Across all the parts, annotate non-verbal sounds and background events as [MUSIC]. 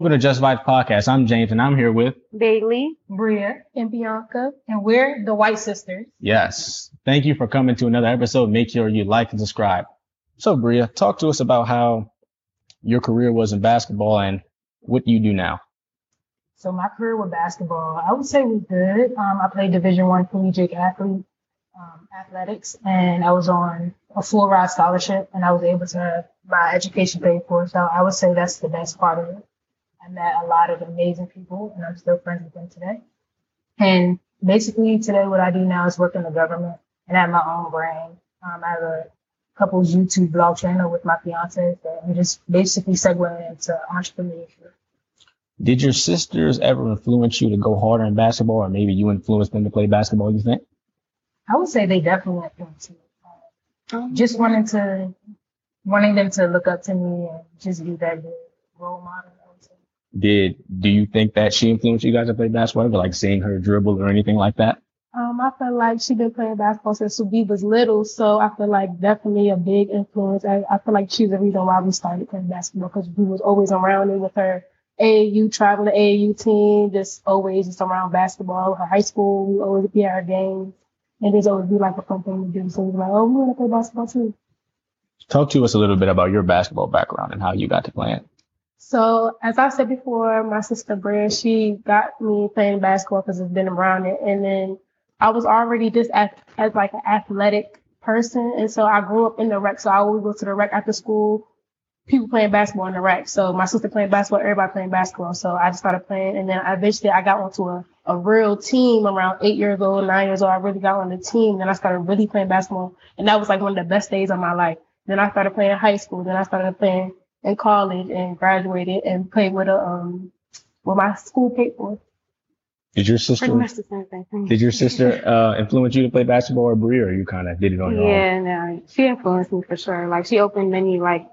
Welcome to Just Vibes Podcast. I'm James and I'm here with Bailee. Bria and Bianca, and we're the White Sisters. Yes. Thank you for coming to another episode. Make sure you like and subscribe. So Bria, talk to us about how your career was in basketball and what do you do now. So my career with basketball, I would say was good. Um, I played Division One collegiate athlete um, athletics, and I was on a full ride scholarship, and I was able to have my education paid for. So I would say that's the best part of it. I met a lot of amazing people, and I'm still friends with them today. And basically, today, what I do now is work in the government and I have my own brand. Um, I have a couple YouTube blog channel with my fiance, so I'm just basically segueing into entrepreneurship. Did your sisters ever influence you to go harder in basketball, or maybe you influenced them to play basketball? You think? I would say they definitely influenced me. Um, just wanting to, wanting them to look up to me and just be that good role model. I would say. Did do you think that she influenced you guys to play basketball, like seeing her dribble or anything like that? Um, I feel like she been playing basketball since we was little, so I feel like definitely a big influence. I, I feel like she's the reason why we started playing basketball because we was always around it with her AAU traveling AAU team, just always just around basketball. Her high school, we always be at her games, and there's always be like a fun thing to do. So we like, oh, we want to play basketball too. Talk to us a little bit about your basketball background and how you got to playing. So as I said before, my sister Bria, she got me playing basketball because it's been around it, and then I was already just as, as like an athletic person, and so I grew up in the rec. So I always go to the rec after school. People playing basketball in the rec. So my sister playing basketball, everybody playing basketball. So I just started playing, and then eventually I got onto a, a real team around eight years old, nine years old. I really got on the team. Then I started really playing basketball, and that was like one of the best days of my life. Then I started playing in high school. Then I started playing in college and graduated and played with a um with my school paid for. Did your sister? Pretty much the same thing. Did your sister uh, influence you to play basketball or Bria, or you kind of did it on your own? Yeah, no, she influenced me for sure. Like she opened many like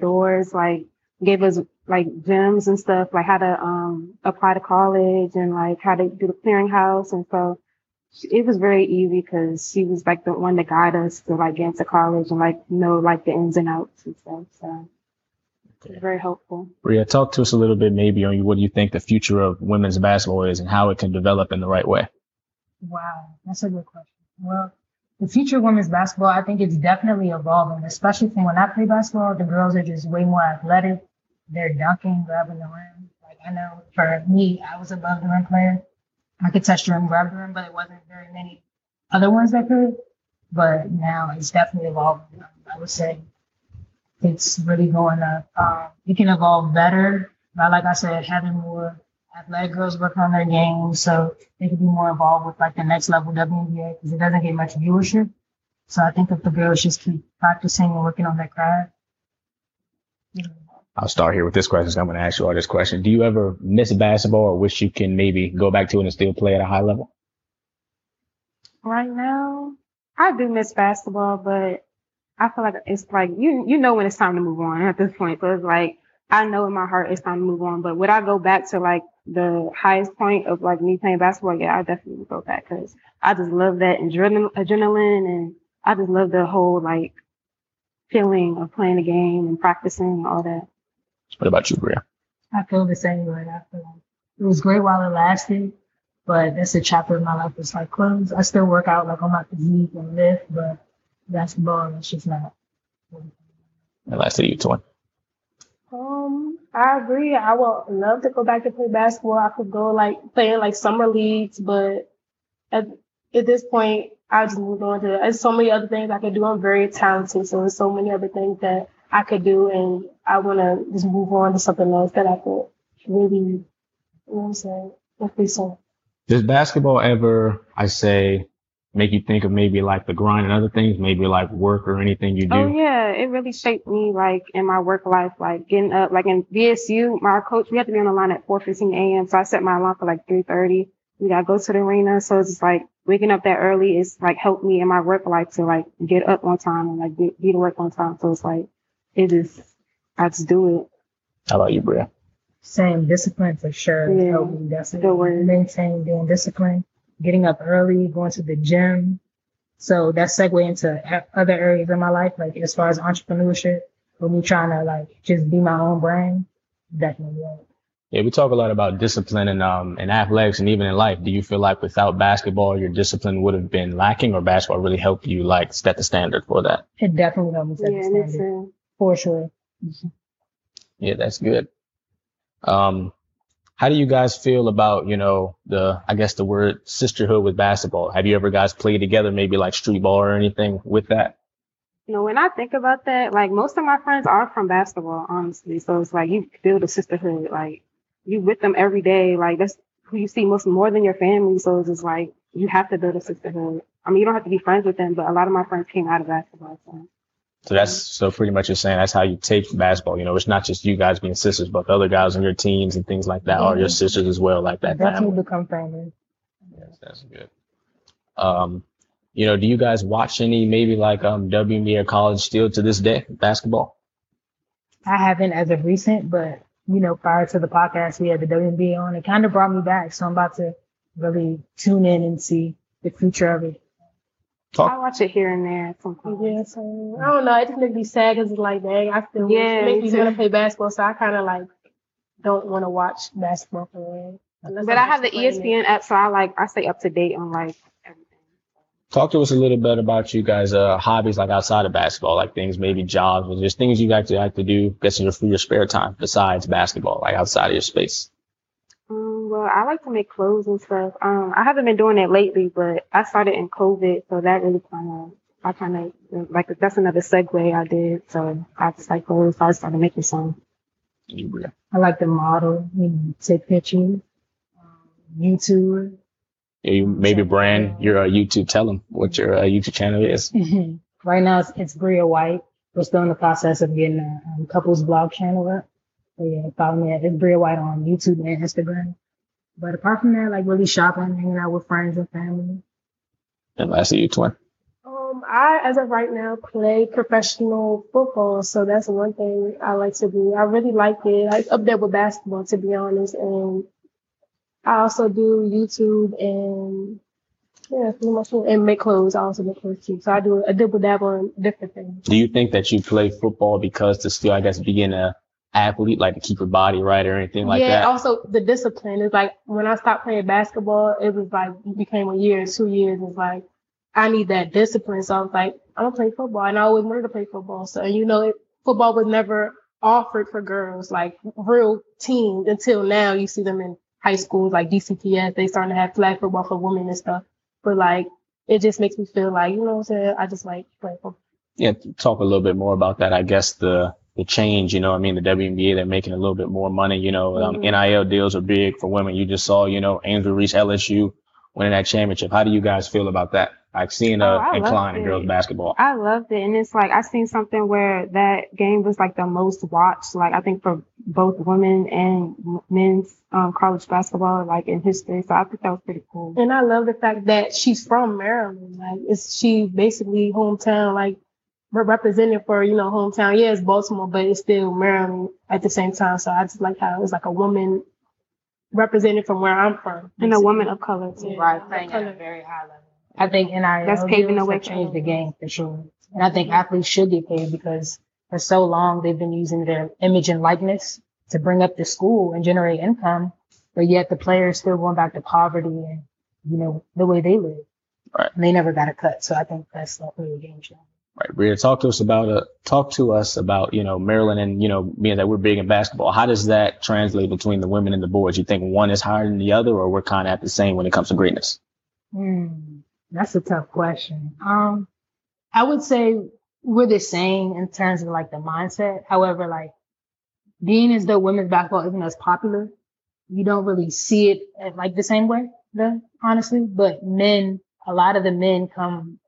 doors, like gave us like gyms and stuff, like how to um apply to college and like how to do the clearinghouse. And so it was very easy because she was like the one that guide us to like get into college and like know like the ins and outs and stuff. So it very helpful. Bria, talk to us a little bit maybe on what you think the future of women's basketball is and how it can develop in the right way. Wow, that's a good question. Well, the future of women's basketball, I think it's definitely evolving, especially from when I play basketball. The girls are just way more athletic. They're dunking, grabbing the rim. Like I know for me, I was above the rim player. I could touch the rim, grab the rim, but it wasn't very many other ones that could. But now it's definitely evolving. I would say it's really going up. Um, it can evolve better. But like I said, having more athletic girls work on their game so they can be more involved with like the next level WNBA because it doesn't get much viewership. So I think if the girls just keep practicing and working on their craft. you know, I'll start here with this question. So I'm going to ask you all this question. Do you ever miss basketball or wish you can maybe go back to it and still play at a high level? Right now, I do miss basketball, but I feel like it's like you you know when it's time to move on at this point. So it's like I know in my heart it's time to move on. But would I go back to like the highest point of like me playing basketball? Yeah, I definitely would go back because I just love that adrenaline, adrenaline, and I just love the whole like feeling of playing the game and practicing and all that. What about you, Bria? I feel the same way. I feel like it was great while it lasted, but that's a chapter of my life that's like closed. I still work out like on my physique and lift, but basketball, it's just not. And last to you, Toy. Um, I agree. I would love to go back to play basketball. I could go like playing like summer leagues, but at at this point, I just moved on to. There's so many other things I could do. I'm very talented, so there's so many other things that I could do, and I want to just move on to something else that I could really, you know what I'm saying, increase on. Does basketball ever, I say, make you think of maybe like the grind and other things, maybe like work or anything you oh, do? Oh yeah, it really shaped me like in my work life, like getting up, like in VSU, my coach, we have to be on the line at 4:15 a.m. So I set my alarm for like 3:30. We gotta go to the arena, so it's just like waking up that early is like helped me in my work life to like get up on time and like get, be to work on time. So it's like it is, I just do it. How about you, Bria? Same discipline for sure. Yeah, Help me good word. maintain being disciplined, getting up early, going to the gym. So that segue into other areas of my life, like as far as entrepreneurship, with me trying to like just be my own brand, definitely. yeah. Yeah, we talk a lot about discipline and um in athletics and even in life. Do you feel like without basketball, your discipline would have been lacking, or basketball really helped you like set the standard for that? It definitely helped me set Yeah, the standard for sure. Yeah, that's good. Um, how do you guys feel about you know the I guess the word sisterhood with basketball? Have you ever guys played together, maybe like street ball or anything with that? You know, when I think about that, like most of my friends are from basketball, honestly. So it's like you build a sisterhood. Like you with them every day. Like that's who you see most more than your family. So it's just like you have to build a sisterhood. I mean, you don't have to be friends with them, but a lot of my friends came out of basketball. So. So that's so pretty much you're saying that's how you take basketball. You know, it's not just you guys being sisters, but the other guys on your teams and things like that are your sisters as well, like that That's family. become family. Yes, that's good. Um, you know, do you guys watch any maybe like um WNBA or college still to this day basketball? I haven't as of recent, but you know, prior to the podcast, we had the WNBA on. It kind of brought me back, so I'm about to really tune in and see the future of it. Talk. I watch it here and there sometimes. Yeah, so I don't know. It just makes me sad because it's like, dang, I still Yeah, it makes me me too. want to play basketball. So I kind of like don't want to watch basketball for real. But I'm I have the E actually playing it. ESPN app, so I like I stay up to date on like everything. Talk to us a little bit about you guys' uh, hobbies like outside of basketball, like things maybe jobs or just things you like to like to do, guess in your for your spare time besides basketball, like outside of your space. Well, I like to make clothes and stuff. Um, I haven't been doing it lately, but I started in COVID, so that really kind of, I kind of like that's another segue I did. So I just like clothes, so I started making some. I like to model, you know, take pictures, um, YouTube. Yeah, you maybe brand your uh, YouTube. Tell them what your uh, YouTube channel is. [LAUGHS] right now, it's, it's Bria White. We're still in the process of getting a um, couples blog channel up. So yeah, follow me at it's Bria White on YouTube and Instagram. But apart from that, like really shopping, hanging out with friends and family. And lastly, you twin. Um, I, as of right now, play professional football, so that's one thing I like to do. I really like it. Like up there with basketball, to be honest. And I also do YouTube and yeah, pretty much and make clothes. I also make clothes too. So I do a double dabble in different things. Do you think that you play football because to still, I guess, being a athlete, like to keep your body right or anything like yeah. that? Also, the discipline is like when I stopped playing basketball, it was like it became a year, two years. It's like I need that discipline. So I was like, I'm gonna play football, and I always wanted to play football. So you know, it, football was never offered for girls, like real teams, until now. You see them in high schools, like DCPS. They starting to have flag football for women and stuff. But like, it just makes me feel like, you know what I'm saying? I just like play football. yeah, talk a little bit more about that. I guess the the change, you know, I mean, the WNBA, they're making a little bit more money. You know, um, Mhm. NIL deals are big for women. You just saw, you know, Angel Reese LSU winning that championship. How do you guys feel about that? Like seeing Oh, a I incline in girls basketball. I loved it, and it's like I seen something where that game was like the most watched. Like I think for both women and men's um, college basketball, like in history. So I think that was pretty cool. And I love the fact that she's from Maryland. Like, it's she basically hometown, like re- representing for you know hometown. Yeah, it's Baltimore, but it's still Maryland at the same time. So I just like how it's like a woman represented from where I'm from, And a woman of color too. Yeah. Right, playing at a very high level. I think NIL That's paving the deals way have for changed the game for sure. And I think athletes should get paid because for so long they've been using their image and likeness to bring up the school and generate income, but yet the players still going back to poverty and you know the way they live. Right. And they never got a cut, so I think that's definitely a game changer. Right, Bria, talk to us about uh, talk to us about you know Maryland and you know being that we're big in basketball. How does that translate between the women and the boys? You think one is higher than the other, or we're kind of at the same when it comes to greatness? Hmm, that's a tough question. Um, I would say we're the same in terms of like the mindset. However, like being as though women's basketball isn't as popular, you don't really see it like the same way, though, honestly. But men, a lot of the men come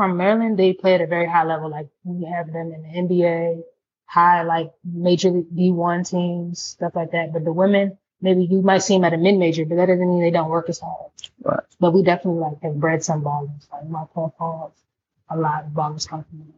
from Maryland. They play at a very high level. Like we have them in the NBA, high like major league D1 teams, stuff like that. But the women, maybe you might see them at a mid major, but that doesn't mean they don't work as hard. Right. But we definitely like have bred some ballers. Like my Paul a lot of ballers come from.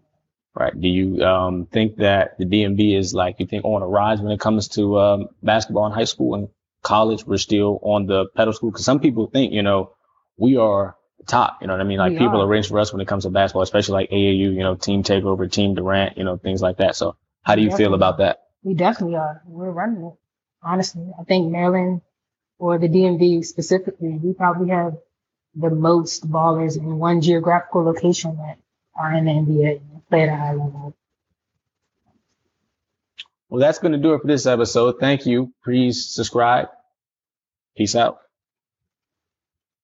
Right. Do you um, think that the DMV is like you think on a rise when it comes to um, basketball in high school and college? We're still on the pedestal because some people think you know we are top. You know what I mean? Like we people are. rich for us when it comes to basketball, especially like AAU, you know, team takeover, team Durant, you know, things like that. So how do you feel about that? We definitely are. We're running it. Honestly, I think Maryland or the DMV specifically, we probably have the most ballers in one geographical location that are in the NBA and play at a high level. Well, that's going to do it for this episode. Thank you. Please subscribe. Peace out.